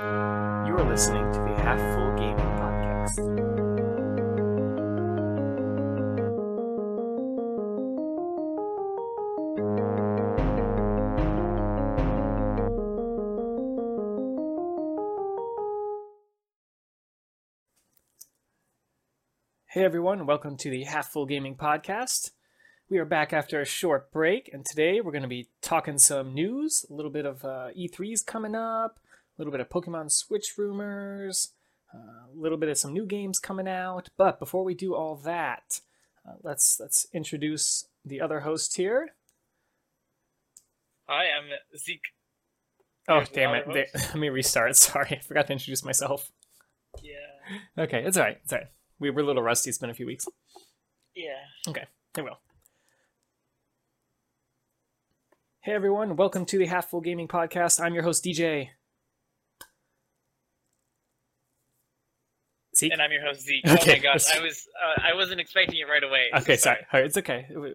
You are listening to the Half Full Gaming Podcast. Hey everyone, welcome to the Half Full Gaming Podcast. We are back after a short break, and today we're going to be talking some news, a little bit of uh, E3s coming up, little bit of Pokemon Switch rumors, uh, a little bit of some new games coming out. But before we do all that, uh, let's let's introduce the other host here. Hi, I'm Zeke. Oh Here's the damn it! Let me restart. Sorry, I forgot to introduce myself. Yeah. Okay, it's all right. It's all right. We were a little rusty. It's been a few weeks. Yeah. Okay, There we go. Hey everyone, welcome to the Half Full Gaming Podcast. I'm your host DJ. See? And I'm your host Zeke. Oh Okay. my gosh, I was uh, I wasn't expecting it right away. Okay, sorry. Right, it's okay. I was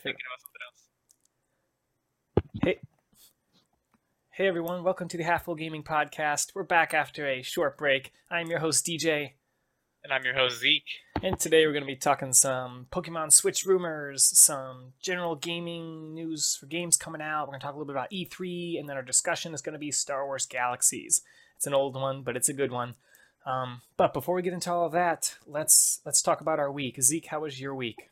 thinking about something else. Hey, hey everyone, welcome to the Half Full Gaming Podcast. We're back after a short break. I'm your host DJ, And I'm your host Zeke. and today we're going to be talking some Pokemon Switch rumors, some general gaming news for games coming out. We're going to talk a little bit about E3, and then our discussion is going to be Star Wars Galaxies. It's an old one, but it's a good one. Um, but before we get into all of that, let's let's talk about our week. Zeke, how was your week?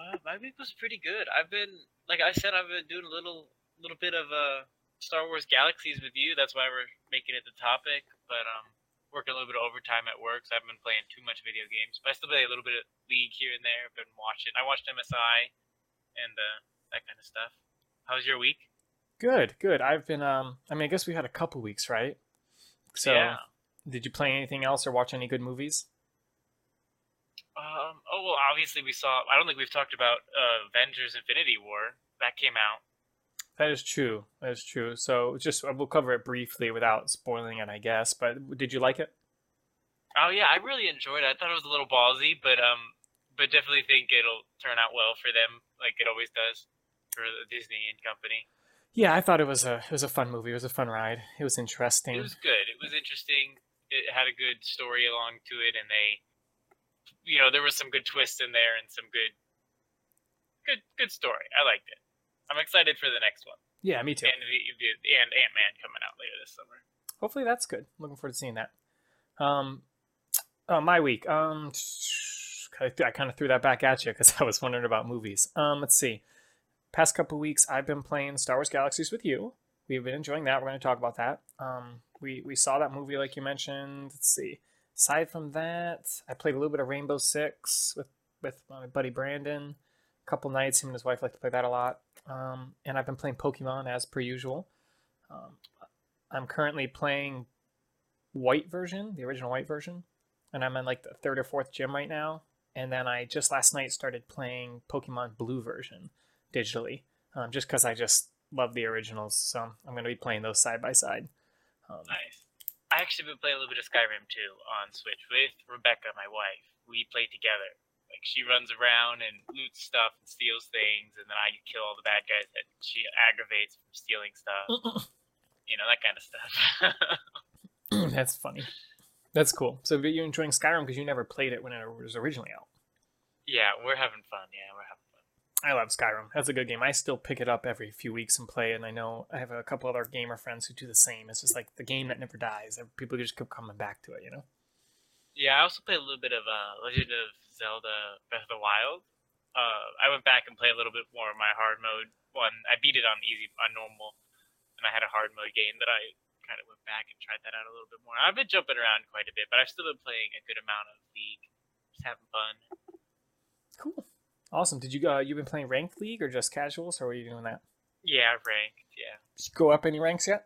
Uh, my week was pretty good. I've been like I said, I've been doing a little little bit of uh Star Wars Galaxies with you. That's why we're making it the topic. But um working a little bit of overtime at work, so I haven't been playing too much video games. But I still play a little bit of League here and there. I've been watching. I watched MSI and uh, that kind of stuff. How was your week? Good, good. I've been um I mean I guess we had a couple weeks, right? So yeah. Did you play anything else or watch any good movies? Um. Oh well, obviously we saw. I don't think we've talked about uh, Avengers: Infinity War. That came out. That is true. That is true. So just we'll cover it briefly without spoiling it, I guess. But did you like it? Oh yeah, I really enjoyed it. I thought it was a little ballsy, but um, but definitely think it'll turn out well for them, like it always does for the Disney and company. Yeah, I thought it was a it was a fun movie. It was a fun ride. It was interesting. It was good. It was interesting. It had a good story along to it, and they, you know, there was some good twists in there and some good, good, good story. I liked it. I'm excited for the next one, yeah, me too. and the, the and Ant Man coming out later this summer. Hopefully that's good. Looking forward to seeing that. Um, uh, my week. Um, I, I kind of threw that back at you because I was wondering about movies. Um, let's see. Past couple weeks, I've been playing Star Wars Galaxies with you. We've been enjoying that. We're going to talk about that. Um, we we saw that movie like you mentioned. Let's see. Aside from that, I played a little bit of Rainbow Six with with my buddy Brandon. A couple nights, him and his wife like to play that a lot. Um, and I've been playing Pokemon as per usual. Um, I'm currently playing white version, the original white version, and I'm in like the third or fourth gym right now. And then I just last night started playing Pokemon Blue version digitally, um, just because I just love the originals. So I'm going to be playing those side by side. Um, Nice. I actually been playing a little bit of Skyrim too on Switch with Rebecca, my wife. We play together. Like she runs around and loots stuff and steals things, and then I kill all the bad guys that she aggravates from stealing stuff. You know that kind of stuff. That's funny. That's cool. So you're enjoying Skyrim because you never played it when it was originally out. yeah, we're having fun. Yeah, we're having fun. I love Skyrim. That's a good game. I still pick it up every few weeks and play. And I know I have a couple other gamer friends who do the same. It's just like the game that never dies. People just keep coming back to it, you know? Yeah, I also played a little bit of uh, Legend of Zelda: Breath of the Wild. Uh, I went back and played a little bit more of my hard mode one. I beat it on easy, on normal, and I had a hard mode game that I kind of went back and tried that out a little bit more. I've been jumping around quite a bit, but I've still been playing a good amount of League, just having fun. Awesome. Did you uh, you been playing ranked league or just casuals or were you doing that? Yeah, ranked. Yeah. Did you go up any ranks yet?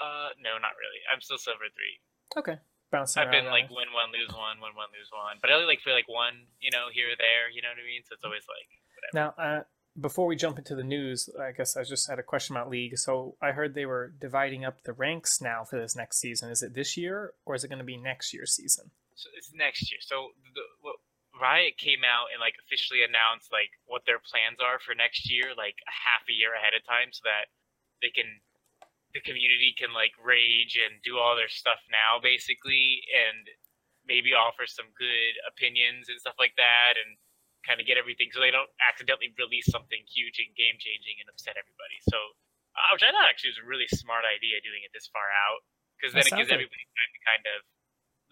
Uh, no, not really. I'm still silver three. Okay. Bouncing I've been like around win one, lose one, win one, lose one, but I only like feel like one, you know, here or there. You know what I mean? So it's always like whatever. Now, uh, before we jump into the news, I guess I just had a question about league. So I heard they were dividing up the ranks now for this next season. Is it this year or is it going to be next year's season? So it's next year. So the, what, Riot came out and like officially announced like what their plans are for next year, like a half a year ahead of time, so that they can the community can like rage and do all their stuff now, basically, and maybe offer some good opinions and stuff like that, and kind of get everything so they don't accidentally release something huge and game changing and upset everybody. So, uh, which I thought actually was a really smart idea doing it this far out because then That it gives everybody time to kind of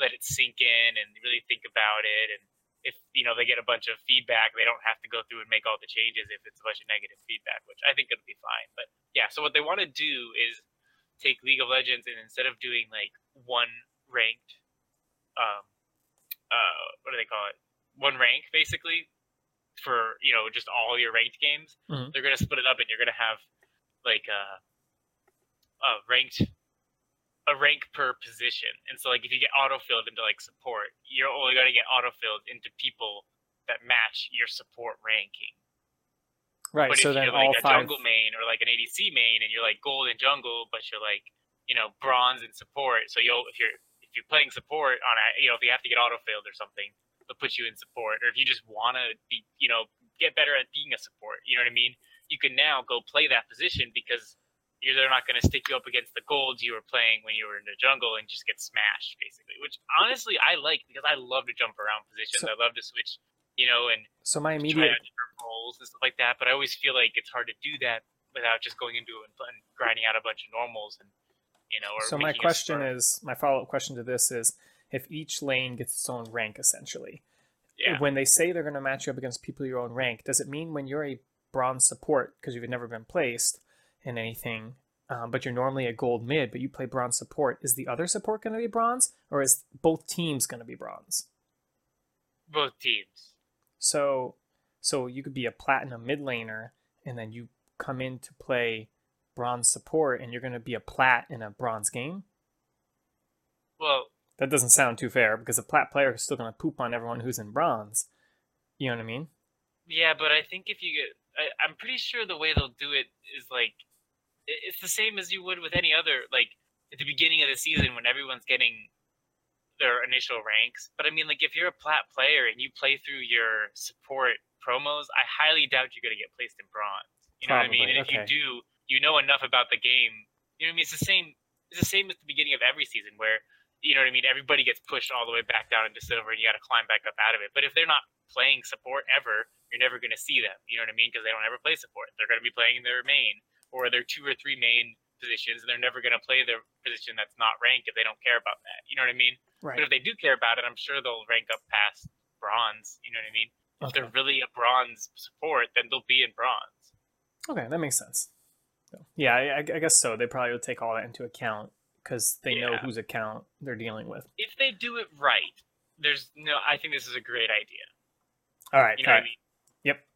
let it sink in and really think about it. And if you know they get a bunch of feedback, they don't have to go through and make all the changes if it's a bunch of negative feedback, which I think it'll be fine. But yeah, so what they want to do is take League of Legends and instead of doing like one ranked, um, uh, what do they call it? One rank basically for you know just all your ranked games. Mhm. They're gonna split it up, and you're gonna have like uh, a ranked a rank per position. And so like if you get autofilled into like support, you're only gonna get autofilled into people that match your support ranking. Right. But So if then you're all like a five. jungle main or like an ADC main, and you're like gold in jungle, but you're like you know bronze in support, so you'll if you're if you're playing support on a you know if you have to get autofilled or something, they'll put you in support. Or if you just want to be you know get better at being a support, you know what I mean? You can now go play that position because you're they're not going to stick you up against the golds you were playing when you were in the jungle and just get smashed basically. Which honestly I like because I love to jump around positions. So- I love to switch, you know, and So my try immediate out different roles and stuff like that. But I always feel like it's hard to do that without just going into and grinding out a bunch of normals and you know. Or So my question is, my follow up question to this is, if each lane gets its own rank, essentially, yeah, when they say they're going to match you up against people your own rank, does it mean when you're a bronze support because you've never been placed in anything, um, but you're normally a gold mid, but you play bronze support, is the other support going to be bronze, or is both teams going to be bronze? both teams. So, so you could be a platinum mid laner, and then you come in to play bronze support, and you're going to be a plat in a bronze game. Well, That doesn't sound too fair because a plat player is still going to poop on everyone who's in bronze. You know what I mean? yeah, but I think if you get, I, I'm pretty sure the way they'll do it is like, it's the same as you would with any other like at the beginning of the season when everyone's getting their initial ranks. But I mean, like if you're a plat player and you play through your support promos, I highly doubt you're gonna get placed in bronze. You know what I mean? And if you do, you know enough about the game. You know what I mean? It's the same. It's the same as the beginning of every season where you know what I mean. Everybody gets pushed all the way back down into silver, and you got to climb back up out of it. But if they're not playing support ever, you're never going to see them. You know what I mean? Because they don't ever play support. They're going to be playing their main or their two or three main positions, and they're never going to play their position that's not ranked if they don't care about that. You know what I mean? Right. But if they do care about it, I'm sure they'll rank up past bronze. You know what I mean? If they're really a bronze support, then they'll be in bronze. Okay, that makes sense. So, Yeah, I, I guess so. They probably would take all that into account because they know whose account they're dealing with. If they do it right, there's no. I think this is a great idea. All right. You know all I mean?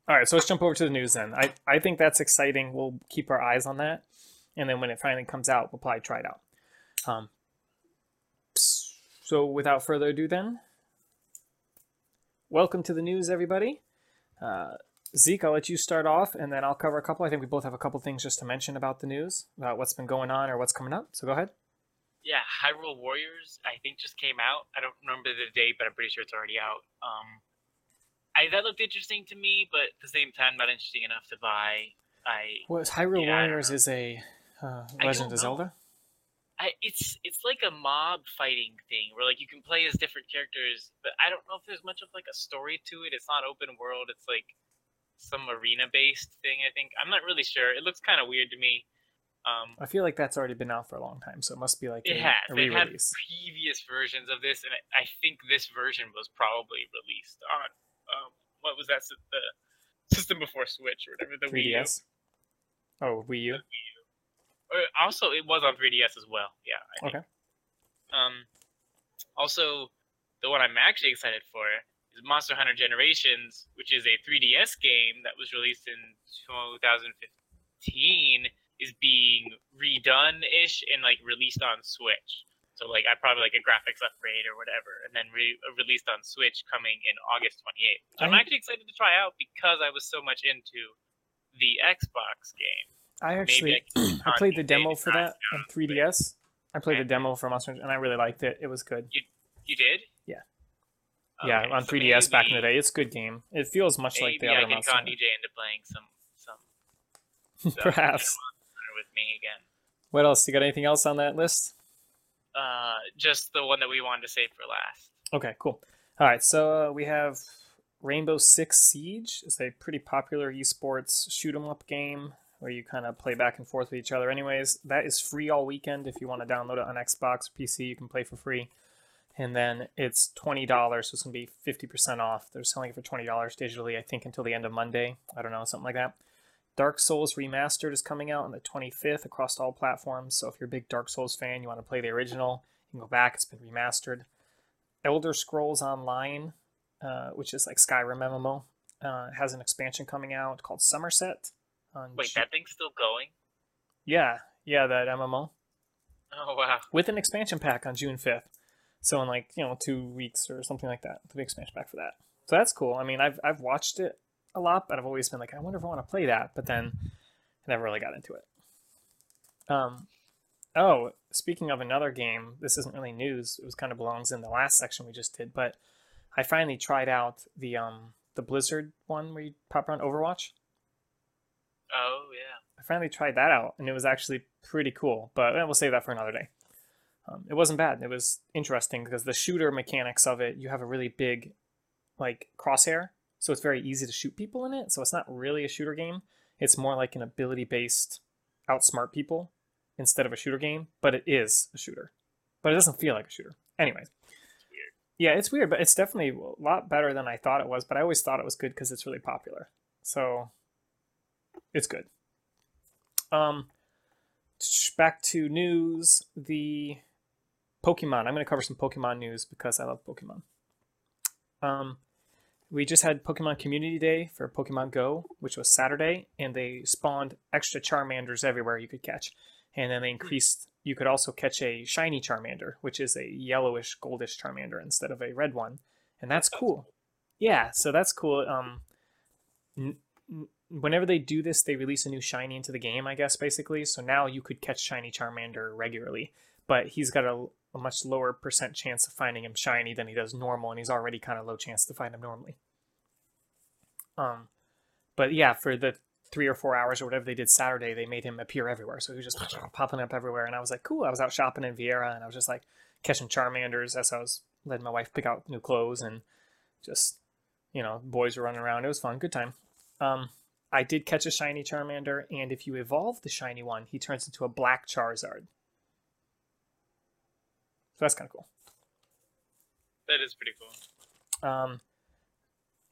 All right. So let's jump over to the news then. I, I think that's exciting. We'll keep our eyes on that. And then when it finally comes out, we'll probably try it out. Um, so without further ado, then, welcome to the news, everybody. Uh, Zeke, I'll let you start off, and then I'll cover a couple. I think we both have a couple things just to mention about the news, about what's been going on or what's coming up. So go ahead. Yeah, Hyrule Warriors, I think just came out. I don't remember the date, but I'm pretty sure it's already out. Um, I that looked interesting to me, but at the same time, not interesting enough to buy. I, Well, Hyrule Yeah, Warriors is a uh, Legend of. Zelda. I, it's it's like a mob fighting thing where like you can play as different characters, but I don't know if there's much of like a story to it. It's not open world. It's like some arena based thing. I think I'm not really sure. It looks kind of weird to me. Um, I feel like that's already been out for a long time, so it must be like It a, has. a They've had previous versions of this, and I, I think this version was probably released on um, what was that? The system before Switch or whatever. The Wii U. 3DS. Oh, Wii U. Also, it was on 3DS as well. Yeah. Okay. Um, also, the one I'm actually excited for is Monster Hunter Generations, which is a 3DS game that was released in 2015, is being redone ish and like released on Switch. So like I probably like a graphics upgrade or whatever, and then re- uh, released on Switch coming in August 28th. Which I'm I- actually excited to try out because I was so much into the Xbox game. I actually can I played the demo for that on 3DS. I played the demo for Monster Hunter, and I really liked it. It was good. You you did? Yeah. yeah, on so 3DS back in the day. It's a good game. It feels much like the I other can Monster con. DJ into playing some some Perhaps. with me again. What else? You got anything else on that list? Uh, just the one that we wanted to save for last. Okay, cool. All right, so uh, we have Rainbow Six Siege. It's a pretty popular esports shoot 'em up game where you kind of play back and forth with each other. Anyways, that is free all weekend. If you want to download it on Xbox or PC, you can play for free. And then it's twenty dollars, so it's gonna be fifty percent off. They're selling it for twenty dollars digitally, I think, until the end of Monday. I don't know, something like that. Dark Souls Remastered is coming out on the 25th across all platforms. So if you're a big Dark Souls fan, you want to play the original, you can go back. It's been remastered. Elder Scrolls Online, uh, which is like Skyrim MMO, uh, has an expansion coming out called Summerset. Wait, that thing's still going? yeah, yeah, that MMO Oh wow. with an expansion pack on June 5th. So in like you know two weeks or something like that, the expansion pack for that. So that's cool. I mean, I've I've watched it a lot, but I've always been like, I wonder if I want to play that. But then I never really got into it. Um, oh, speaking of another game, this isn't really news. It was kind of belongs in the last section we just did, but I finally tried out the um the Blizzard one where you pop around Overwatch. Oh yeah. I finally tried that out, and it was actually pretty cool. But we'll save that for another day. Um, it wasn't bad. It was interesting because the shooter mechanics of it, you have a really big, like crosshair, so it's very easy to shoot people in it. So it's not really a shooter game. It's more like an ability-based outsmart people instead of a shooter game. But it is a shooter, but it doesn't feel like a shooter. Anyways, yeah, it's weird, but it's definitely a lot better than I thought it was. But I always thought it was good because it's really popular. So it's good. Um, back to news. The Pokemon. I'm going to cover some Pokemon news because I love Pokemon. Um, we just had Pokemon Community Day for Pokemon Go, which was Saturday, and they spawned extra Charmanders everywhere you could catch. And then they increased, you could also catch a shiny Charmander, which is a yellowish, goldish Charmander instead of a red one. And that's cool. Yeah, so that's cool. Um, n- n- whenever they do this, they release a new shiny into the game, I guess, basically. So now you could catch shiny Charmander regularly, but he's got a, a much lower percent chance of finding him shiny than he does normal, and he's already kind of low chance to find him normally. Um, but yeah, for the three or four hours or whatever they did Saturday, they made him appear everywhere. So he was just popping up everywhere, and I was like, cool. I was out shopping in Vieira, and I was just like catching Charmanders as I was letting my wife pick out new clothes, and just you know, boys were running around. It was fun, good time. Um, I did catch a shiny Charmander, and if you evolve the shiny one, he turns into a black Charizard. So that's kind of cool. That is pretty cool. Um,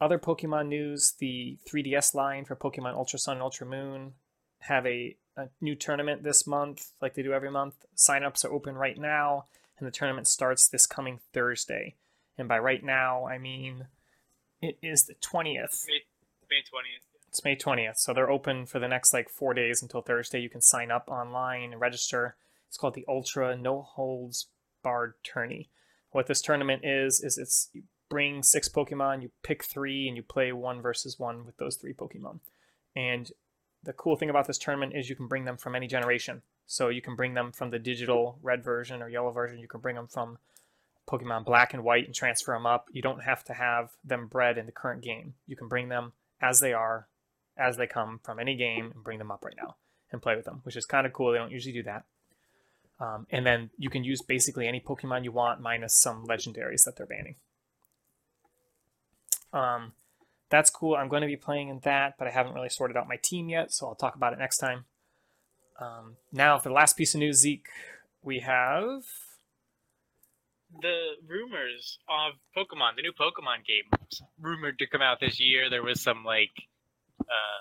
other Pokemon news: the 3DS line for Pokemon Ultra Sun and Ultra Moon have a, a new tournament this month, like they do every month. Signups are open right now, and the tournament starts this coming Thursday. And by right now, I mean it is the 20th. May May twentieth. It's May 20th, so they're open for the next like four days until Thursday. You can sign up online and register. It's called the Ultra No Holds Barred Tourney. What this tournament is is it's bring six Pokemon, you pick three, and you play one versus one with those three Pokemon. And the cool thing about this tournament is you can bring them from any generation. So you can bring them from the digital red version or yellow version. You can bring them from Pokemon Black and White and transfer them up. You don't have to have them bred in the current game. You can bring them as they are, as they come from any game, and bring them up right now and play with them, which is kind of cool. They don't usually do that. Um, and then you can use basically any Pokemon you want, minus some legendaries that they're banning. Um, that's cool. I'm going to be playing in that, but I haven't really sorted out my team yet, so I'll talk about it next time. Um, now, for the last piece of news, Zeke, we have The rumors of Pokemon, the new Pokemon game, rumored to come out this year. There was some like uh,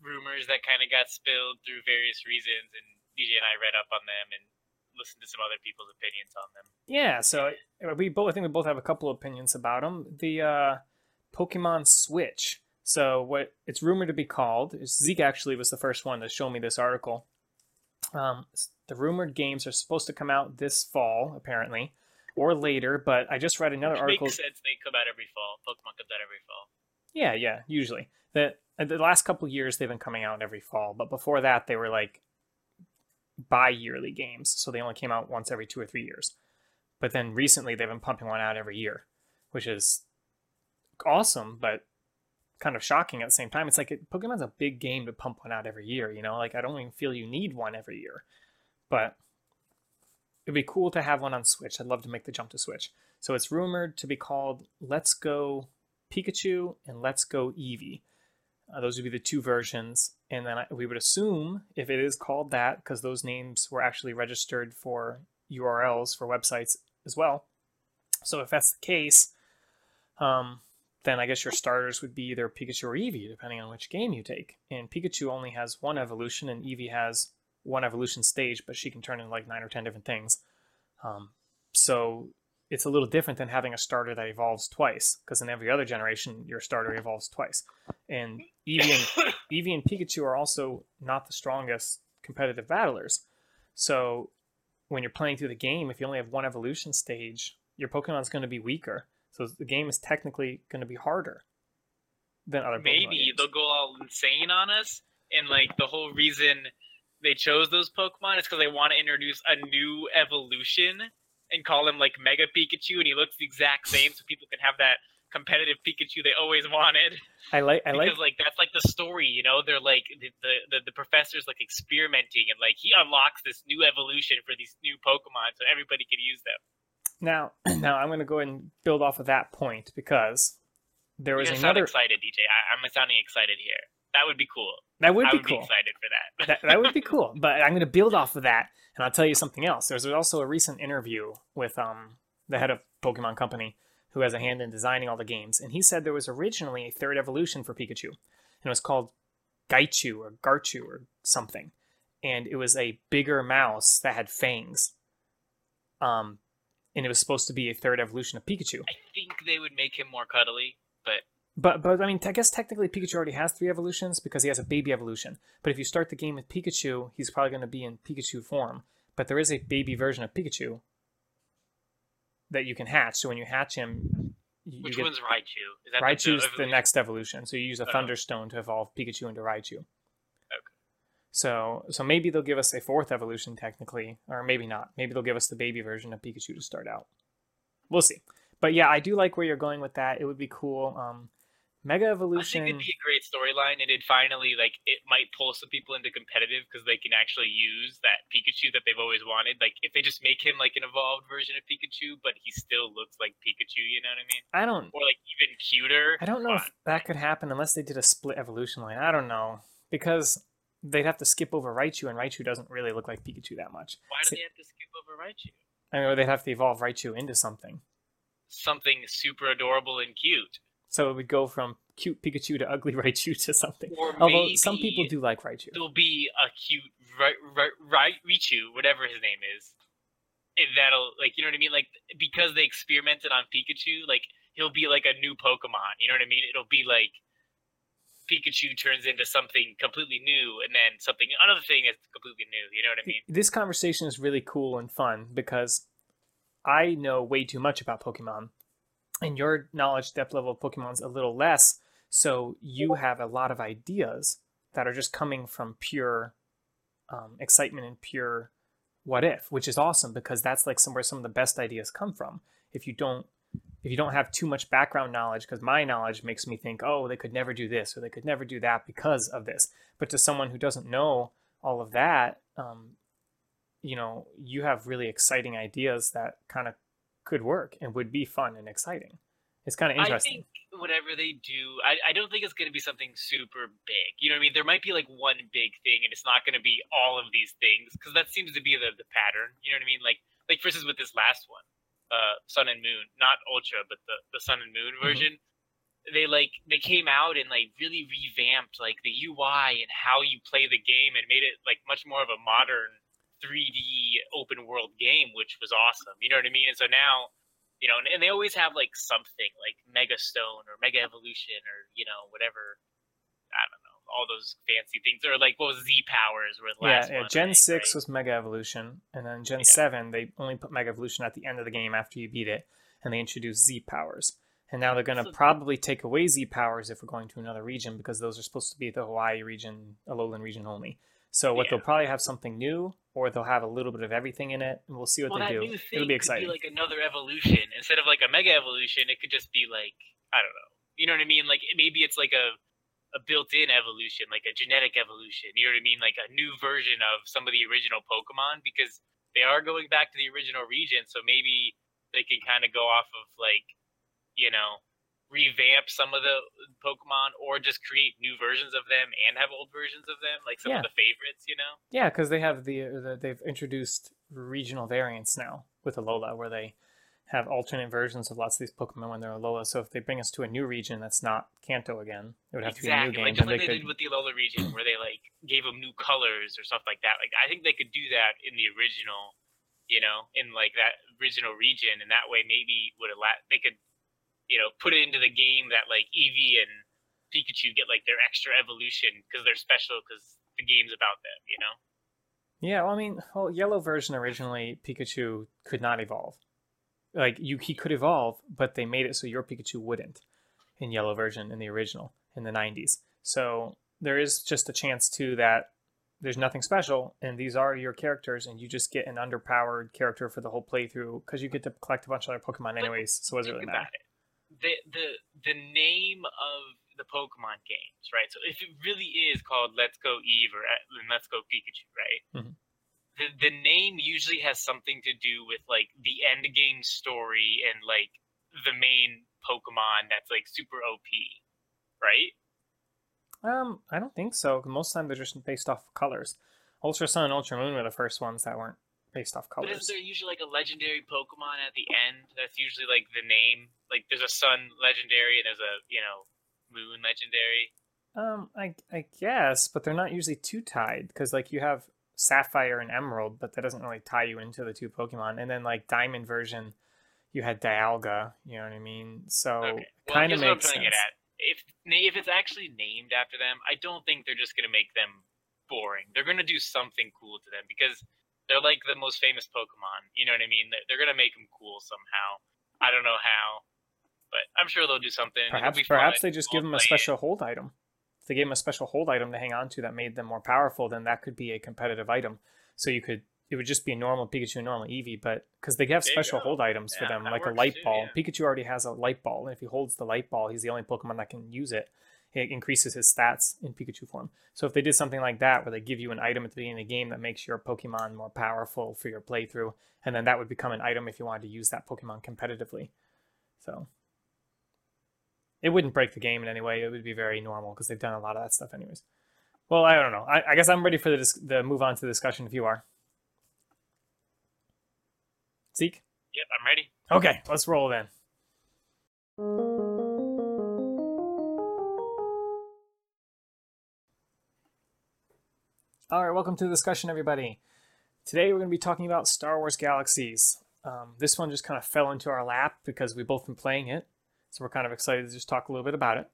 rumors that kind of got spilled through various reasons, and DJ and I read up on them and listened to some other people's opinions on them. Yeah, so we both I think we both have a couple opinions about them. The uh, Pokemon Switch. So what it's rumored to be called Zeke actually was the first one to show me this article. Um, the rumored games are supposed to come out this fall, apparently, or later. But I just read another Which article. makes sense. They come out every fall. Pokemon comes out every fall. Yeah, yeah, usually. The the last couple years they've been coming out every fall, but before that they were like bi-yearly games, so they only came out once every 2 or 3 years. But then recently they've been pumping one out every year, which is awesome, but kind of shocking at the same time. It's like it, Pokemon's a big game to pump one out every year, you know? Like I don't even feel you need one every year. but it'd be cool to have one on Switch. I'd love to make the jump to Switch. So it's rumored to be called Let's Go Pikachu and Let's Go Eevee. Uh, those would be the two versions. And then I, we would assume if it is called that, because those names were actually registered for URLs for websites as well. So if that's the case, um, then I guess your starters would be either Pikachu or Eevee, depending on which game you take. And Pikachu only has one evolution, and Eevee has one evolution stage, but she can turn into like nine or ten different things. Um, so it's a little different than having a starter that evolves twice, because in every other generation, your starter evolves twice. And Eevee and, Eevee and Pikachu are also not the strongest competitive battlers. So when you're playing through the game, if you only have one evolution stage, your Pokemon's going to be weaker. So the game is technically going to be harder than other. Maybe they'll go all insane on us, and like the whole reason they chose those Pokemon is because they want to introduce a new evolution and call him like Mega Pikachu, and he looks the exact same, so people can have that competitive Pikachu they always wanted. I like. I because like. like that's like the story, you know. They're like the, the the professor's like experimenting, and like he unlocks this new evolution for these new Pokemon, so everybody can use them. Now, now I'm going to go ahead and build off of that point because there was you sound another. excited, DJ. I, I'm sounding excited here. That would be cool. That would I be would cool. be excited for that. that, that would be cool. But I'm going to build off of that, and I'll tell you something else. There's also a recent interview with um, the head of Pokemon Company, who has a hand in designing all the games, and he said there was originally a third evolution for Pikachu, and it was called Gaichu or Garchu or something, and it was a bigger mouse that had fangs. Um, and it was supposed to be a third evolution of Pikachu. I think they would make him more cuddly, but But but I mean, I guess technically Pikachu already has three evolutions because he has a baby evolution. But if you start the game with Pikachu, he's probably going to be in Pikachu form. But there is a baby version of Pikachu that you can hatch. So when you hatch him, you which get one's Raichu? Is that Raichu's the, evolution? next evolution. So you use a Oh. Thunderstone to evolve Pikachu into Raichu. So so maybe they'll give us a fourth evolution technically, or maybe not. Maybe they'll give us the baby version of Pikachu to start out. We'll see. But yeah, I do like where you're going with that. It would be cool. Um, Mega I Evolution. think it'd be a great storyline, and it finally like it might pull some people into competitive because they can actually use that Pikachu that they've always wanted. Like if they just make him like an evolved version of Pikachu, but he still looks like Pikachu, you know what I mean? I don't. Or like even cuter. I don't know if that could happen unless they did a split evolution line. I don't know because they'd have to skip over Raichu, and Raichu doesn't really look like Pikachu that much. Why do See- they have to skip over Raichu? I mean, or they'd have to evolve Raichu into something. Something super adorable and cute. So it would go from cute Pikachu to ugly Raichu to something. Or Although some people do like Raichu. There'll be a cute Raichu, whatever his name is. And that'll like you know what I mean, like because they experimented on Pikachu, like he'll be like a new Pokemon. You know what I mean? It'll be like Pikachu turns into something completely new, and then something another thing is completely new. You know what I mean? This conversation is really cool and fun because I know way too much about Pokemon, and your knowledge depth level of Pokemon's a little less. So you have a lot of ideas that are just coming from pure um, excitement and pure what if, which is awesome because that's like somewhere some of the best ideas come from. If you don't if you don't have too much background knowledge, because my knowledge makes me think, oh, they could never do this or they could never do that because of this. But to someone who doesn't know all of that, um, you know, you have really exciting ideas that kind of could work and would be fun and exciting. It's kind of interesting. I think whatever they do, I, I don't think it's going to be something super big. You know what I mean? There might be like one big thing, and it's not going to be all of these things because that seems to be the, the pattern. You know what I mean? Like like for instance with this last one, uh, Sun and Moon, not Ultra, but the the Sun and Moon Mhm. version. They like they came out and like really revamped like the UI and how you play the game and made it like much more of a modern 3D open world game, which was awesome. You know what I mean? And so now you know, and, and they always have like something like Mega Stone or Mega Evolution or you know whatever. I don't know all those fancy things or like what was Z powers were the Yeah, last yeah, one. Gen six right? was Mega Evolution, and then Gen Yeah. seven they only put Mega Evolution at the end of the game after you beat it, and they introduced Z powers. And now they're going to So- probably take away Z powers if we're going to another region because those are supposed to be the Hawaii region, Alola region only. So what Yeah. they'll probably have something new, or they'll have a little bit of everything in it, and we'll see what well, they do. It'll be exciting. be like another evolution instead of like a Mega Evolution. It could just be like I don't know. You know what I mean? Like maybe it's like a a built-in evolution, like a genetic evolution. You know what I mean? Like a new version of some of the original Pokemon because they are going back to the original region, so maybe they can kind of go off of like, you know, revamp some of the Pokemon or just create new versions of them and have old versions of them, like some Yeah. of the favorites, you know? Yeah, because they have the, the they've introduced regional variants now with Alola, where they have alternate versions of lots of these Pokemon when they're Alola. So if they bring us to a new region that's not Kanto again, it would have to be a new game. like just like they they could, did with the Alola region, where they like gave them new colors or stuff like that. Like I think they could do that in the original, you know, in like that original region, and that way maybe would allow they could, you know, put it into the game that like Eevee and Pikachu get like their extra evolution because they're special because the game's about them, you know. yeah. Well, I mean, well, yellow version originally Pikachu could not evolve. Like you, he could evolve, but they made it so your Pikachu wouldn't in yellow version in the original in the 90s. So there is just a chance too that there's nothing special and these are your characters and you just get an underpowered character for the whole playthrough because you get to collect a bunch of other Pokemon anyways. So what does it really matter? it. The the the name of the Pokemon games, right? So if it really is called Let's Go Eve or uh, Let's Go Pikachu, right? Mhm. The the name usually has something to do with like the end game story and like the main Pokemon that's like super OP, right? Um, I don't think so. Most of the time they're just based off colors. Ultra Sun and Ultra Moon were the first ones that weren't based off colors. But isn't there usually like a legendary Pokemon at the end? That's usually like the name. Like there's a Sun legendary and there's a you know Moon legendary. Um, I I guess, but they're not usually too tied because like you have Sapphire and Emerald, but that doesn't really tie you into the two Pokemon. And then like Diamond version, you had Dialga. You know what I mean? So Okay. Well, kind of here's what I'm makes sense. at. If if it's actually named after them, I don't think they're just gonna make them boring. They're gonna do something cool to them because they're like the most famous Pokemon. You know what I mean? They're, they're gonna make them cool somehow. I don't know how, but I'm sure they'll do something. Perhaps perhaps they just give them a play it. special hold item. If they gave them a special hold item to hang on to that made them more powerful, then that could be a competitive item. So you could it would just be a normal Pikachu and normal Eevee, but because they have There special hold items for them, like a light too, ball. yeah. Pikachu already has a light ball, and if he holds the light ball, he's the only Pokemon that can use it. It increases his stats in Pikachu form. So if they did something like that, where they give you an item at the beginning of the game that makes your Pokemon more powerful for your playthrough, and then that would become an item if you wanted to use that Pokemon competitively. So it wouldn't break the game in any way. It would be very normal because they've done a lot of that stuff anyways. Well, I don't know. I, I guess I'm ready for the dis- the move on to the discussion if you are. Zeke? Yep, I'm ready. Okay, let's roll then. All right, welcome to the discussion, everybody. Today we're going to be talking about Star Wars Galaxies. Um, this one just kind of fell into our lap because we've both been playing it, so we're kind of excited to just talk a little bit about it.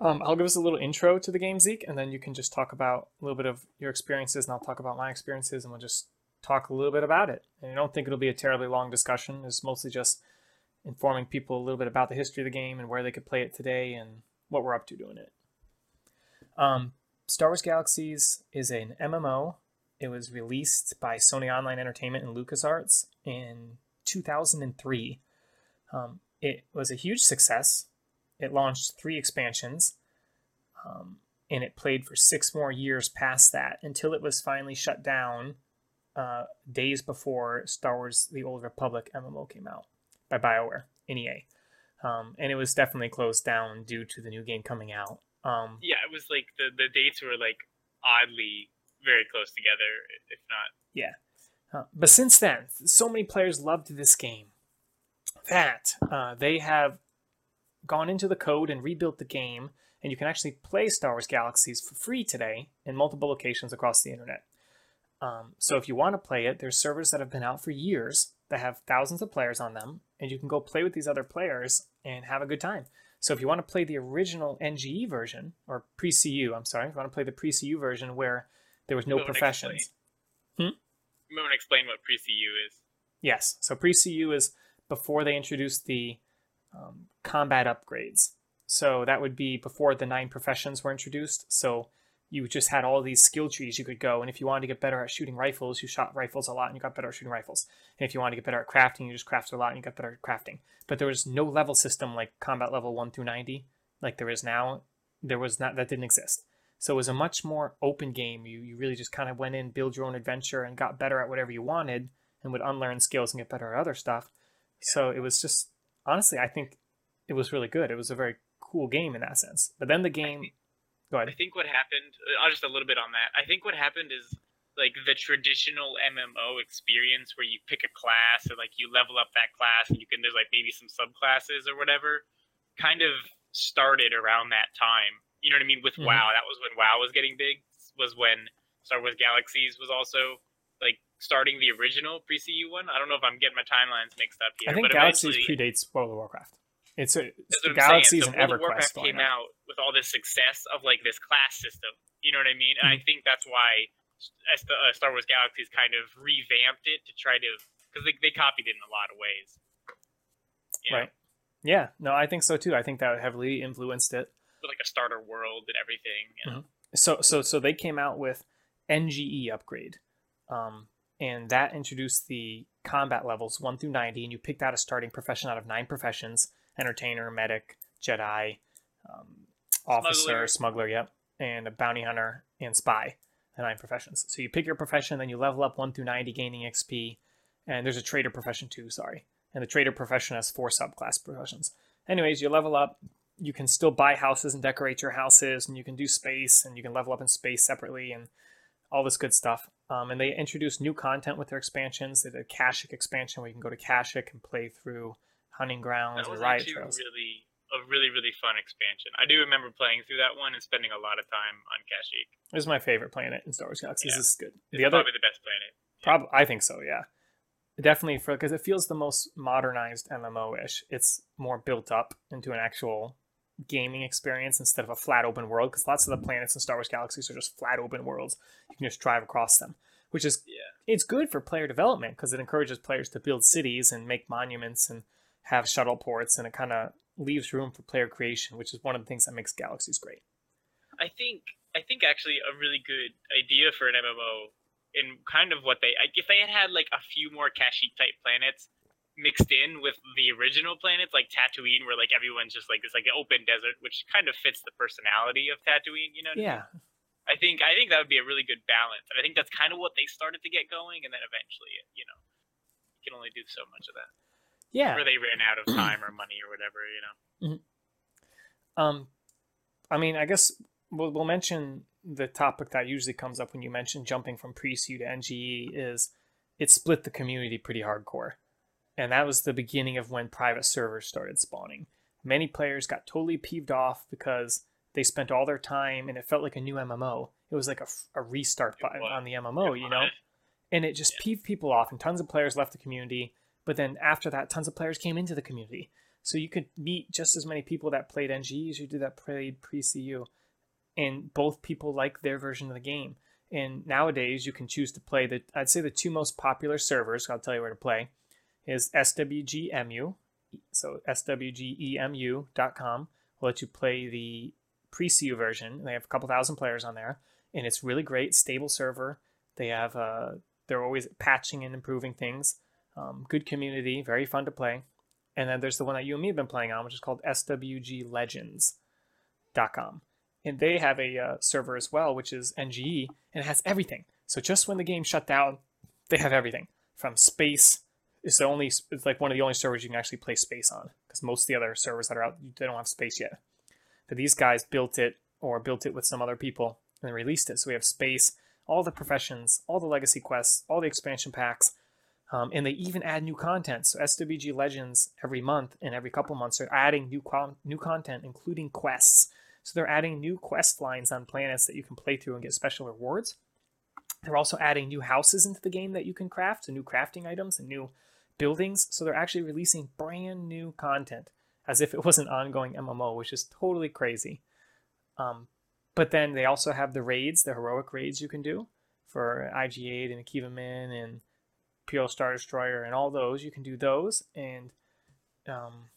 Um, I'll give us a little intro to the game, Zeke, and then you can just talk about a little bit of your experiences, and I'll talk about my experiences, and we'll just talk a little bit about it. And I don't think it'll be a terribly long discussion. It's mostly just informing people a little bit about the history of the game and where they could play it today and what we're up to doing it. Um, Star Wars Galaxies is an MMO. It was released by Sony Online Entertainment and LucasArts in 2003. Um, it was a huge success. It launched three expansions, um, and it played for six more years past that until it was finally shut down uh, days before Star Wars: The Old Republic MMO came out by BioWare, and EA, um, and it was definitely closed down due to the new game coming out. Um, Yeah, it was like the the dates were like oddly very close together, if not. uh, but since then, so many players loved this game that uh, they have gone into the code and rebuilt the game, and you can actually play Star Wars Galaxies for free today in multiple locations across the internet. Um, so if you want to play it, there's servers that have been out for years that have thousands of players on them, and you can go play with these other players and have a good time. So if you want to play the original NGE version or pre-CU, I'm sorry, if you want to play the pre-CU version where there was no and professions. Remember to explain what pre-CU is. Yes. So pre-CU is before they introduced the um, combat upgrades. So that would be before the nine professions were introduced. So you just had all these skill trees you could go, and if you wanted to get better at shooting rifles, you shot rifles a lot and you got better at shooting rifles. And if you wanted to get better at crafting, you just crafted a lot and you got better at crafting. But there was no level system like combat level one through ninety, like there is now there was not that didn't exist. So it was a much more open game. You you really just kind of went in, build your own adventure, and got better at whatever you wanted, and would unlearn skills and get better at other stuff. So it was just honestly, I think it was really good. It was a very cool game in that sense. But then the game, think- go ahead. I think what happened, uh, just a little bit on that. I think what happened is like the traditional MMO experience where you pick a class and like you level up that class and you can there's like maybe some subclasses or whatever, kind of started around that time. You know what I mean? With Mhm. WoW, that was when WoW was getting big. Was when Star Wars Galaxies was also like starting the original pre CU one. I don't know if I'm getting my timelines mixed up here. I think but Galaxies predates World of Warcraft. It's a Galaxies saying. and World EverQuest Warcraft came up. out with all this success of like this class system. You know what I mean? And I Mm-hmm. think that's why uh, Star Wars Galaxies kind of revamped it to try to because they, they copied it in a lot of ways. You know, Right. Yeah, no, I think so too. I think that heavily influenced it. With like a starter world and everything. You know? So so so they came out with NGE upgrade, um, and that introduced the combat levels one through ninety, and you picked out a starting profession out of nine professions: entertainer, medic, Jedi, um, officer, Smuggler. smuggler, yep, and a bounty hunter and spy. The nine professions. So you pick your profession, then you level up one through ninety, gaining XP, and there's a trader profession too. Sorry, and the trader profession has four subclass professions. Anyways, you level up. You can still buy houses and decorate your houses, and you can do space, and you can level up in space separately, and all this good stuff. Um, and they introduced new content with their expansions. They did a Kashyyyk expansion where you can go to Kashyyyk and play through hunting grounds and actually trails. really a really really fun expansion. I do remember playing through that one and spending a lot of time on Kashyyyk. This is my favorite planet in Star Wars Galaxies. Yeah. This is good. It's The other, probably the best planet. Prob- I think so. Yeah, definitely for because it feels the most modernized MMO-ish. It's more built up into an actual gaming experience instead of a flat open world. Because lots of the mm. planets in Star Wars Galaxies are just flat open worlds. You can just drive across them, which is Yeah. it's good for player development because it encourages players to build cities and make monuments and have shuttle ports, and it kind of leaves room for player creation, which is one of the things that makes Galaxies great. I think I think actually a really good idea for an MMO in kind of what they if they had had like a few more Kashyyyk type planets mixed in with the original planets like Tatooine where like everyone's just like it's like an open desert which kind of fits the personality of Tatooine you know what I mean? Yeah, I think I think that would be a really good balance and I think that's kind of what they started to get going and then eventually you know you can only do so much of that yeah. or they ran out of time or money or whatever you know Um, I mean, I guess we'll, we'll mention the topic that usually comes up when you mention jumping from pre-CU to NGE is it split the community pretty hardcore. And that was the beginning of when private servers started spawning. Many players got totally peeved off because they spent all their time and it felt like a new MMO. It was like a, a restart button on the MMO, you know? And it just peeved people off, and tons of players left the community. But then after that, tons of players came into the community. So you could meet just as many people that played NG as you did that played pre CU. And both people like their version of the game. And nowadays, you can choose to play the, I'd say the two most popular servers, I'll tell you where to play, is SWGEMU. So SWGEMU.com will let you play the pre CU version. They have a couple thousand players on there. And it's really great, stable server. They have, uh, they're always patching and improving things. Um, good community, very fun to play. And then there's the one that you and me have been playing on, which is called SWGLegends.com. And they have a uh, server as well, which is NGE, and it has everything. So just when the game shut down, they have everything from space. It's the only, it's like one of the only servers you can actually play space on, because most of the other servers that are out, they don't have space yet. But these guys built it, or built it with some other people, and released it. So we have space, all the professions, all the legacy quests, all the expansion packs, um, and they even add new content. So SWG Legends every month and every couple months are adding new new content, including quests. So they're adding new quest lines on planets that you can play through and get special rewards. They're also adding new houses into the game that you can craft, so new crafting items and new buildings. So they're actually releasing brand new content as if it was an ongoing MMO, which is totally crazy. Um, but then they also have the raids, the heroic raids you can do for IG-88 and Axkva Min and Imperial Star Destroyer and all those. You can do those, and um,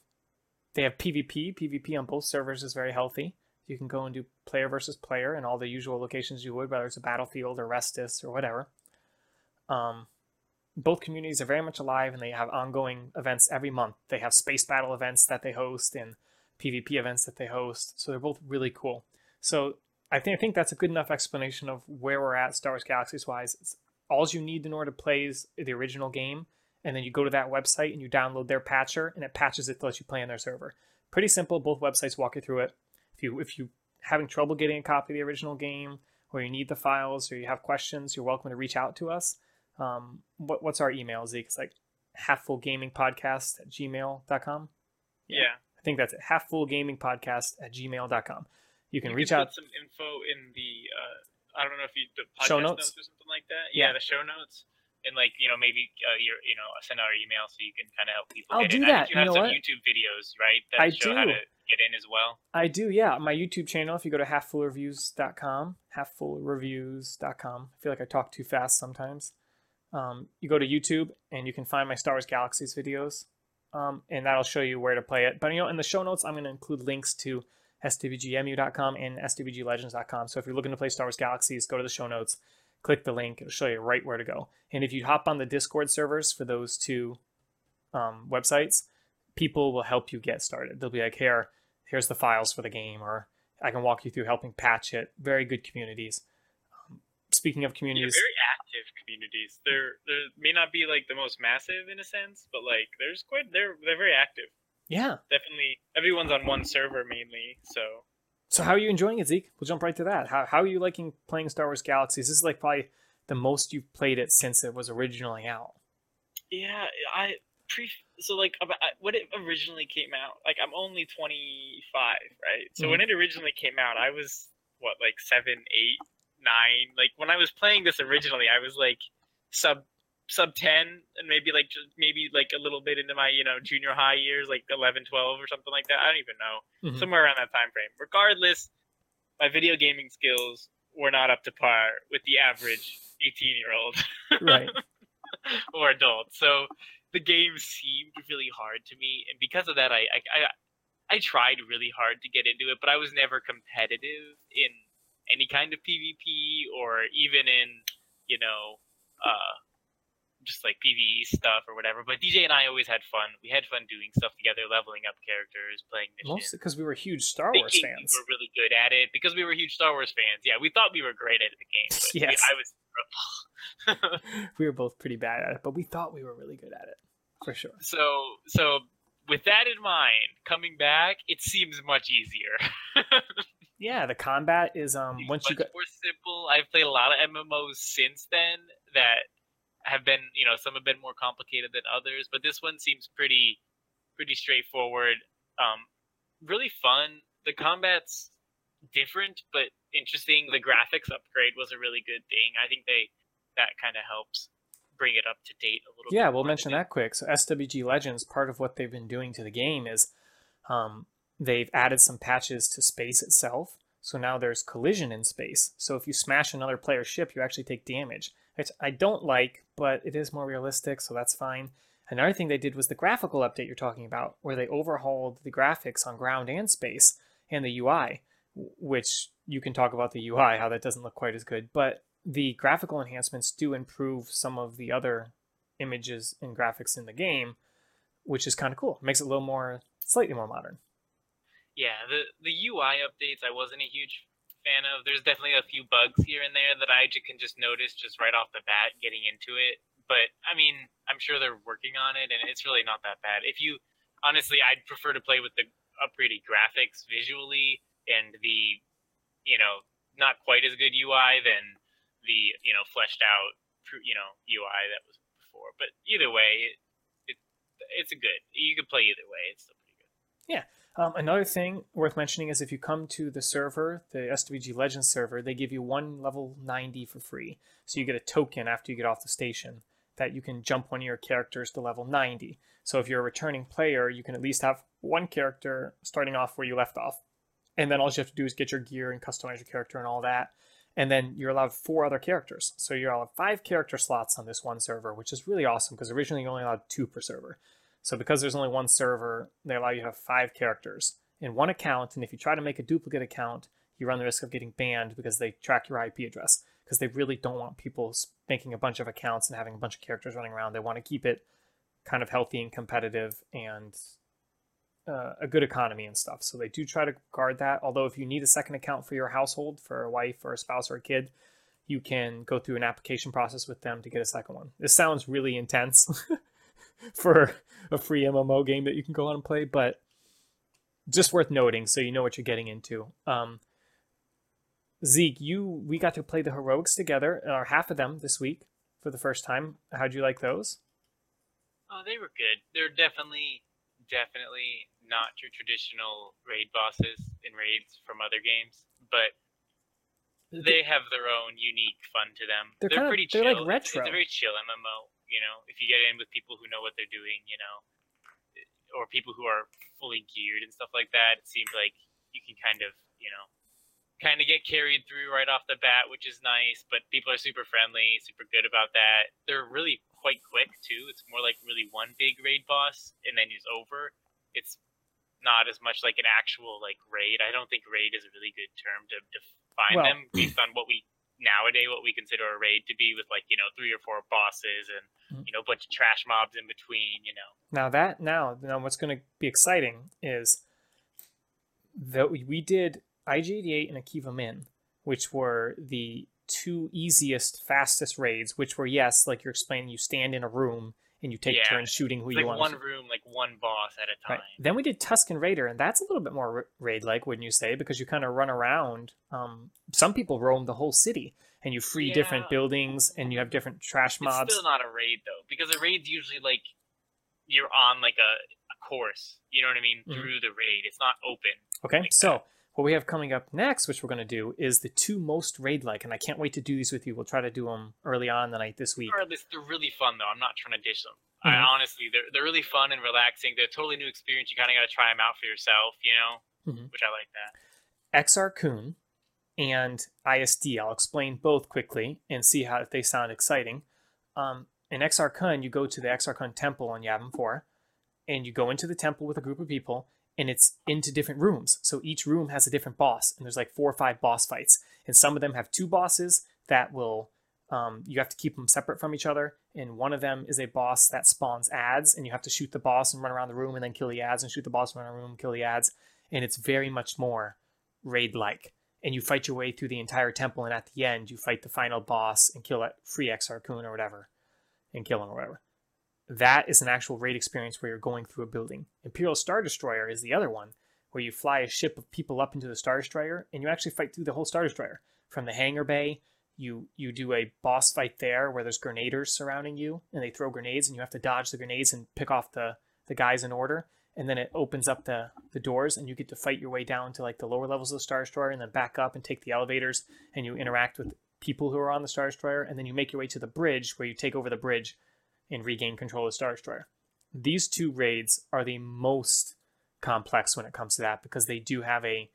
they have PvP. PvP on both servers is very healthy. You can go and do player versus player in all the usual locations you would, whether it's a battlefield or Restuss or whatever. Um, both communities are very much alive, and they have ongoing events every month. They have space battle events that they host and PvP events that they host, so they're both really cool. So I think I think that's a good enough explanation of where we're at Star Wars Galaxies wise. It's, all you need in order to play is the original game, and then you go to that website and you download their patcher, and it patches it to let you play on their server. Pretty simple. Both websites walk you through it. If you if you having trouble getting a copy of the original game, or you need the files, or you have questions, you're welcome to reach out to us. Um, what, what's our email, Zeke? It's like halffullgamingpodcast at gmail.com. Yeah. I think that's it. Halffullgamingpodcast at gmail.com. You can You reach can out. Some info in the. Uh, I don't know if you the podcast Show notes? or something like that. Yeah. Yeah, the show notes. And like you know maybe uh, your you know send out our email so you can kind of help people. I'll get do in. I that. think you You have know some what? YouTube videos, right? That I show how do. to get in as well. I do, yeah. My YouTube channel, if you go to halffullreviews.com, halffullreviews.com. I feel like I talk too fast sometimes. Um, you go to YouTube and you can find my Star Wars Galaxies videos, um, and that'll show you where to play it. But you know, in the show notes, I'm going to include links to SWGEMU.com and SWGLegends.com. So if you're looking to play Star Wars Galaxies, go to the show notes, click the link, it'll show you right where to go. And if you hop on the Discord servers for those two um, websites, people will help you get started. They'll be like, here, here's the files for the game, or I can walk you through helping patch it. Very good communities. Speaking of communities Yeah, very active communities. They're they may not be like the most massive in a sense, but like there's quite they're they're very active. yeah. Definitely, everyone's on one server mainly. So So how are you enjoying it, Zeke? We'll jump right to that. How how are you liking playing Star Wars Galaxies? This is like probably the most you've played it since it was originally out. yeah, I pre so like about, when it originally came out, like I'm only 25, right? So when mm-hmm. it originally came out, I was what like seven, eight, nine. Like when I was playing this originally, I was like sub sub 10 and maybe like just maybe like a little bit into my you know junior high years like 11 12 or something like that i don't even know Mhm. somewhere around that time frame. Regardless, my video gaming skills were not up to par with the average 18 year old Right. or adult. So the game seemed really hard to me, and because of that, I, I I I tried really hard to get into it, but I was never competitive in any kind of PvP or even in you know. Uh, just like PVE stuff or whatever, but DJ and I always had fun. We had fun doing stuff together, leveling up characters, playing missions. Mostly because we were huge Star Wars fans. We were really good at it because we were huge Star Wars fans. Yeah, we thought we were great at the game. But we- Yes. I was. we were both pretty bad at it, but we thought we were really good at it for sure. so so with that in mind, coming back, it seems much easier. Yeah, the combat is um Seems once you got more simple. I've played a lot of MMOs since then that have been, you know, some have been more complicated than others, but this one seems pretty pretty straightforward. Um really fun. The combat's different but interesting. The graphics upgrade was a really good thing. I think they that kind of helps bring it up to date a little bit. Yeah, we'll mention that quick. So SWG Legends, part of what they've been doing to the game is um, they've added some patches to space itself. So now there's collision in space. So if you smash another player's ship, you actually take damage. Which I don't like, but it is more realistic, so that's fine. Another thing they did was the graphical update you're talking about, where they overhauled the graphics on ground and space and the UI, which you can talk about the UI, how that doesn't look quite as good. But the graphical enhancements do improve some of the other images and graphics in the game, which is kind of cool. Makes it a little more, slightly more modern. Yeah, the the UI updates I wasn't a huge fan of. There's definitely a few bugs here and there that I can just notice just right off the bat getting into it. But I mean, I'm sure they're working on it, and it's really not that bad. If you honestly, I'd prefer to play with the upgraded graphics visually and the you know not quite as good UI than the you know fleshed out you know UI that was before. But either way, it, it it's a good. You could play either way. It's still pretty good. Um, another thing worth mentioning is if you come to the server, the SWG Legends server, they give you one level 90 for free. So you get a token after you get off the station that you can jump one of your characters to level 90. So if you're a returning player, you can at least have one character starting off where you left off. And then all you have to do is get your gear and customize your character and all that. And then you're allowed four other characters. So you're allowed five character slots on this one server, which is really awesome because originally you only allowed two per server. So because there's only one server, they allow you to have five characters in one account. And if you try to make a duplicate account, you run the risk of getting banned because they track your IP address. Because they really don't want people making a bunch of accounts and having a bunch of characters running around. They want to keep it kind of healthy and competitive and uh, a good economy and stuff. So they do try to guard that. Although if you need a second account for your household, for a wife or a spouse or a kid, you can go through an application process with them to get a second one. This sounds really intense for a free MMO game that you can go on and play, but just worth noting so you know what you're getting into. Um, Zeke, you we got to play the heroics together, or half of them this week for the first time. How'd you like those? Oh, they were good. They're definitely, definitely not your traditional raid bosses in raids from other games, but they have their own unique fun to them. They're They're, kinda- pretty they're chill. like It's- retro. It's, a very chill MMO. You know, if you get in with people who know what they're doing, you know, or people who are fully geared and stuff like that, it seems like you can kind of, you know, kind of get carried through right off the bat, which is nice. But people are super friendly, super good about that. They're really quite quick too. It's more like really one big raid boss, and then it's over. It's not as much like an actual like raid. I don't think raid is a really good term to define Well- them based on what we nowadays what we consider a raid to be with like you know three or four bosses and Mm. you know a bunch of trash mobs in between. You know, Now that now now what's going to be exciting is that we we did IG-88 and Axkva Min, which were the two easiest, fastest raids. Which were yes, like you're explaining, you stand in a room and you take Yeah. turns shooting who it's you like want. one room, like one boss at a time. Right. Then we did Tusken Raider, and that's a little bit more raid like, wouldn't you say? Because you kind of run around. Um, some people roam the whole city, and you free different buildings, and you have different trash It's mobs. still not a raid though, because a raid's usually like you're on like a, a course. You know what I mean? Mhm. Through the raid, it's not open. Okay, like so what we have coming up next, which we're going to do, is the two most raid like, and I can't wait to do these with you. We'll try to do them early on the night this week. They're really fun though. I'm not trying to dish them. I Mhm. honestly, they're they're really fun and relaxing. They're a totally new experience. You kind of got to try them out for yourself, you know, Mhm. which I like that. Exar Kun and ISD. I'll explain both quickly and see how if they sound exciting. Um, in Exar Kun, you go to the Exar Kun temple on Yavin 4, and you go into the temple with a group of people, and it's into different rooms. So each room has a different boss, and there's like four or five boss fights, and some of them have two bosses that will. Um, you have to keep them separate from each other, and one of them is a boss that spawns ads, and you have to shoot the boss and run around the room, and then kill the ads, and shoot the boss, run around the room, kill the ads, and it's very much more raid-like and you fight your way through the entire temple, and at the end, you fight the final boss and kill that free Exar Kun or whatever, and kill him or whatever. That is an actual raid experience where you're going through a building. Imperial Star Destroyer is the other one, where you fly a ship of people up into the Star Destroyer, and you actually fight through the whole Star Destroyer. From the hangar bay, you you do a boss fight there where there's grenaders surrounding you, and they throw grenades, and you have to dodge the grenades and pick off the the guys in order and then it opens up the the doors and you get to fight your way down to like the lower levels of the star destroyer and then back up and take the elevators and you interact with people who are on the star destroyer and then you make your way to the bridge where you take over the bridge and regain control of star destroyer these two raids are the most complex when it comes to that because they do have a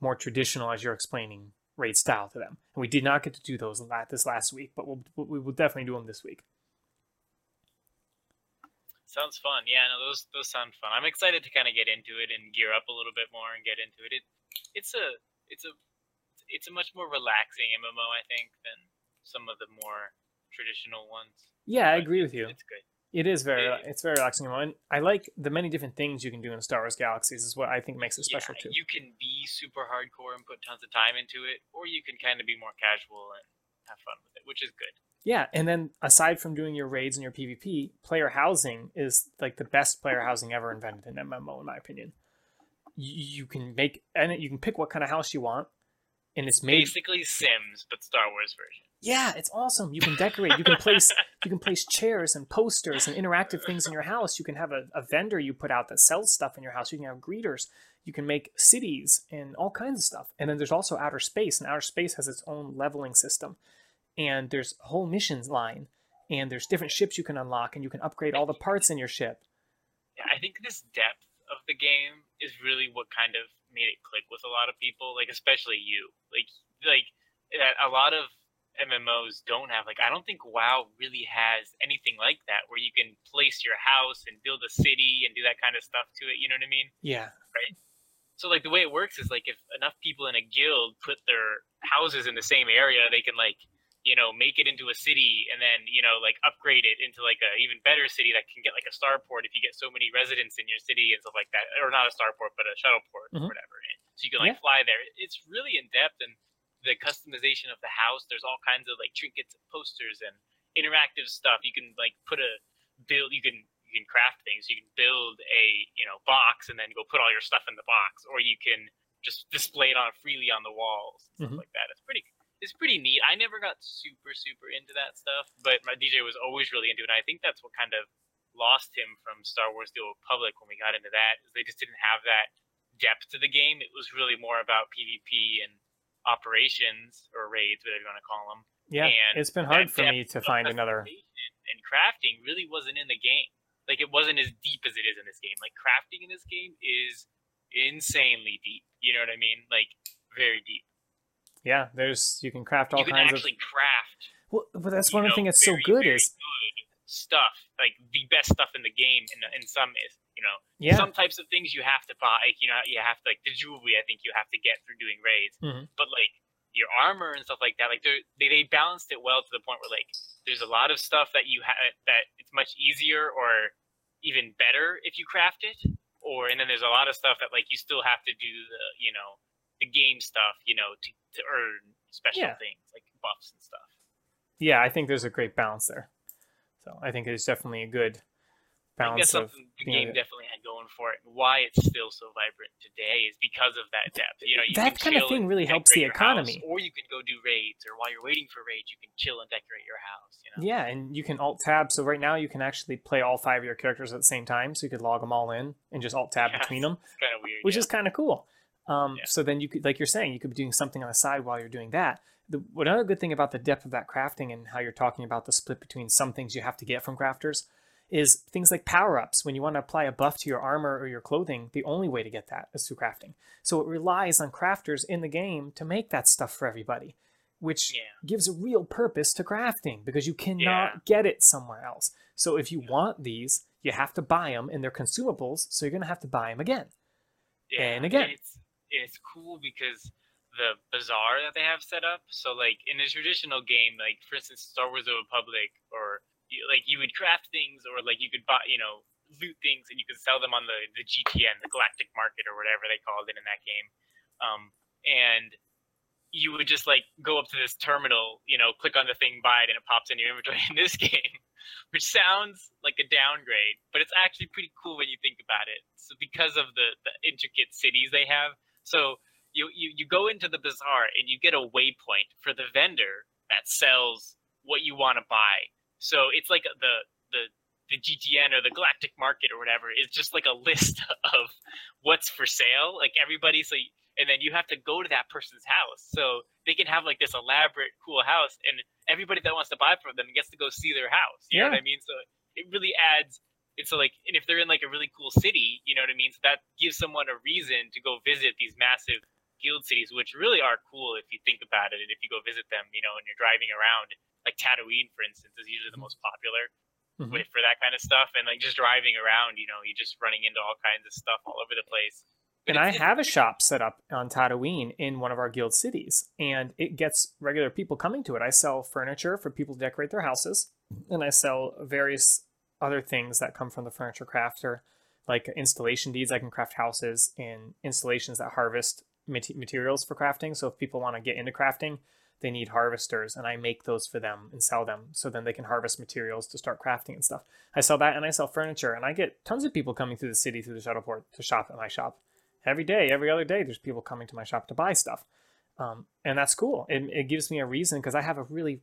more traditional as you're explaining raid style to them and we did not get to do those this last week but we'll, we will definitely do them this week Sounds fun. Yeah, no, those those sound fun. I'm excited to kind of get into it and gear up a little bit more and get into it. It it's a it's a it's a much more relaxing MMO, I think, than some of the more traditional ones. Yeah i agree with you It's good. It is very It- it's very relaxing and I like the many different things you can do in Star Wars Galaxies is what I think makes it special yeah, too. You can be super hardcore and put tons of time into it, or you can kind of be more casual and have fun with it, which is good. Yeah, and then aside from doing your raids and your PvP, player housing is like the best player housing ever invented in MMO in my opinion. You, you can make and you can pick what kind of house you want and it's made Basically Sims, but Star Wars version. Yeah, it's awesome. You can decorate. You can place you can place chairs and posters and interactive things in your house. You can have a, a vendor you put out that sells stuff in your house. You can have greeters. You can make cities and all kinds of stuff. And then there's also outer space, and outer space has its own leveling system. And there's a whole missions line, and there's different ships you can unlock, and you can upgrade all the parts in your ship. Yeah, I think this depth of the game is really what kind of made it click with a lot of people, like especially you. Like like that a lot of MMOs don't have like I don't think WoW really has anything like that where you can place your house and build a city and do that kind of stuff to it, you know what I mean? Yeah, Right. So like the way it works is like if enough people in a guild put their houses in the same area, they can like you know, make it into a city and then, you know, like upgrade it into like a even better city that can get like a starport if you get so many residents in your city and stuff like that. Or not a starport, but a shuttleport Mhm. or whatever. So you can like Yeah. fly there. It's really in depth and the customization of the house, there's all kinds of like trinkets and posters and interactive stuff. You can like put a build you can you can craft things. You can build a, you know, box and then go put all your stuff in the box. Or you can just display it on freely on the walls and stuff Mhm. like that. It's pretty it's pretty neat. I never got super super into that stuff, but my DJ was always really into it. And I think that's what kind of lost him from Star Wars: The Old Republic when we got into that. Is they just didn't have that depth to the game. It was really more about PvP and operations or raids, whatever you want to call them. Yeah, And it's been hard for me to find another. And crafting really wasn't in the game. Like it wasn't as deep as it is in this game. Like crafting in this game is insanely deep. You know what I mean? Like very deep. Yeah, there's you can craft all you can kinds actually of. craft Well, but that's one of the know, things that's so good very is good stuff, like the best stuff in the game. In in some is you know yeah, some types of things you have to buy. Like, you know you have to like the jewelry. I think you have to get through doing raids. Mhm. But like your armor and stuff like that, like they they balanced it well to the point where like there's a lot of stuff that you have that it's much easier or even better if you craft it. Or and then there's a lot of stuff that like you still have to do the you know the game stuff you know to, to earn special Yeah. things like buffs and stuff. yeah. I think there's a great balance there. So I think it's definitely a good I think that's balance of. something the game able- definitely had going for it. And why it's still so vibrant today is because of that depth. You know, you That kind of thing really helps the your house, economy. or you can go do raids, or while you're waiting for raids, you can chill and decorate your house. You know, Yeah, and you can alt tab. So right now you can actually play all five of your characters at the same time. So you could log them all in and just alt tab Yeah. between them. kind of weird. which yeah. is kind of cool. Um, Yeah. So then you could, like you're saying, you could be doing something on the side while you're doing that. The another good thing about the depth of that crafting and how you're talking about the split between some things you have to get from crafters is things like power ups. When you want to apply a buff to your armor or your clothing, the only way to get that is through crafting. So it relies on crafters in the game to make that stuff for everybody, which Yeah. gives a real purpose to crafting because you cannot Yeah. get it somewhere else. So if you want these, you have to buy them and they're consumables, so you're going to have to buy them again. Yeah, And again- it's it's cool because the bazaar that they have set up. So like in a traditional game, like for instance, Star Wars: The Republic, or like you would craft things, or like you could buy, you know, loot things, and you could sell them on the the GTN, the Galactic Market, or whatever they called it in that game. Um, and you would just like go up to this terminal, you know, click on the thing, buy it, and it pops in your inventory. In this game, which sounds like a downgrade, but it's actually pretty cool when you think about it. So because of the, the intricate cities they have, so you, you you go into the bazaar and you get a waypoint for the vendor that sells what you want to buy. So it's like the the the GTN or the Galactic Market or whatever is just like a list of what's for sale. Like everybody, so y- and then you have to go to that person's house. So they can have like this elaborate, cool house, and everybody that wants to buy from them gets to go see their house. You know what I mean? So it really adds. It's like, and if they're in like a really cool city, you know what I mean. So that gives someone a reason to go visit these massive guild cities, which really are cool if you think about it, and if you go visit them, you know, and you're driving around. Like Tatooine, for instance, is usually the most popular Mhm. with for that kind of stuff, and like just driving around, you know, you're just running into all kinds of stuff all over the place. But and I have a shop set up on Tatooine in one of our guild cities, and it gets regular people coming to it. I sell furniture for people to decorate their houses, and I sell various other things that come from the furniture crafter, like installation deeds. I can craft houses and installations that harvest materials for crafting. So if people want to get into crafting, they need harvesters, and I make those for them and sell them, so then they can harvest materials to start crafting and stuff. I sell that, and I sell furniture, and I get tons of people coming through the city through the shuttleport to shop at my shop every day, every other day, there's people coming to my shop to buy stuff. Um, and that's cool. It, it gives me a reason because I have a really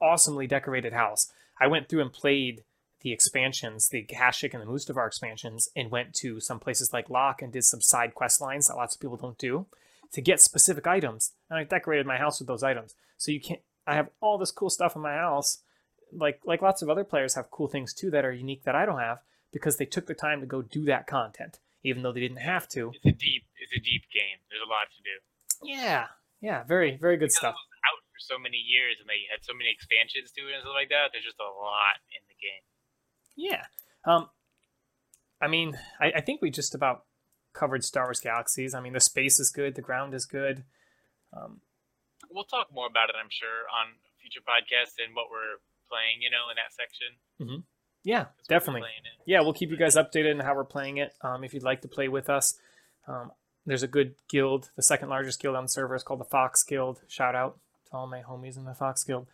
awesomely decorated house. I went through and played the expansions, the Kashyyyk and the Mustafar expansions, and went to some places like Lok and did some side quest lines that lots of people don't do to get specific items. And I decorated my house with those items. So you can't. I have all this cool stuff in my house, like like lots of other players have cool things too that are unique that I don't have because they took the time to go do that content, even though they didn't have to. It's a deep, it's a deep game. There's a lot to do. Yeah, yeah, very very good Because stuff. Out for so many years, and they had so many expansions to it and stuff like that. There's just a lot in the game. Yeah. Um, I mean, I, I think we just about covered Star Wars Galaxies. I mean, the space is good, the ground is good. Um, We'll talk more about it, I'm sure, on future podcasts and what we're playing, you know, in that section. Yeah, we'll be definitely. Yeah, we'll keep you guys updated on how we're playing it. Um, if you'd like to play with us, um, there's a good guild. The second largest guild on the server is called the Fox Guild. Shout out to all my homies in the Fox Guild.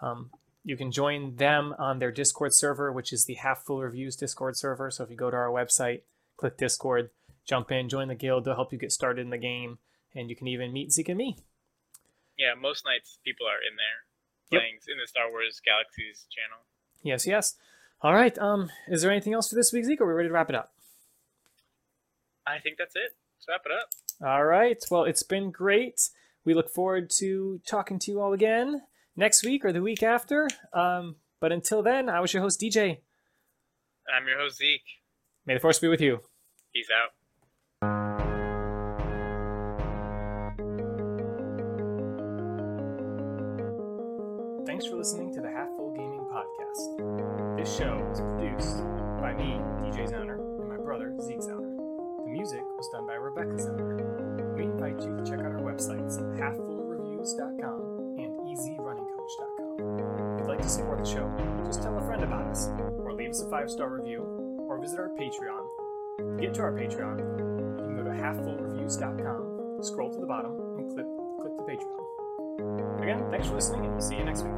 Um, you can join them on their Discord server, which is the Half Full Reviews Discord server. So if you go to our website, click Discord, jump in, join the guild. They'll help you get started in the game, and you can even meet Zeke and me. Yeah, most nights people are in there Yep. playing in the Star Wars Galaxies channel. Yes, yes. All right. Um, is there anything else for this week, Zeke? Or are we ready to wrap it up? I think that's it. Let's wrap it up. All right. Well, it's been great. We look forward to talking to you all again next week or the week after. Um, but until then, I was your host, DJ. I'm your host Zeke. May the force be with you. Peace out. Thanks for listening to the Half Full Gaming Podcast. This show was produced by me, DJ Zowner, and my brother, Zeke Zowner. The music was done by Rebecca Zowner. We invite you to check out our websites, halffullreviews.com easyrunningcoach.com. If you'd like to support the show, just tell a friend about us, or leave us a five star review, or visit our Patreon. To get to our Patreon, you can go to halffullreviews.com, scroll to the bottom, and click, click the Patreon. Again, thanks for listening, and we'll see you next week.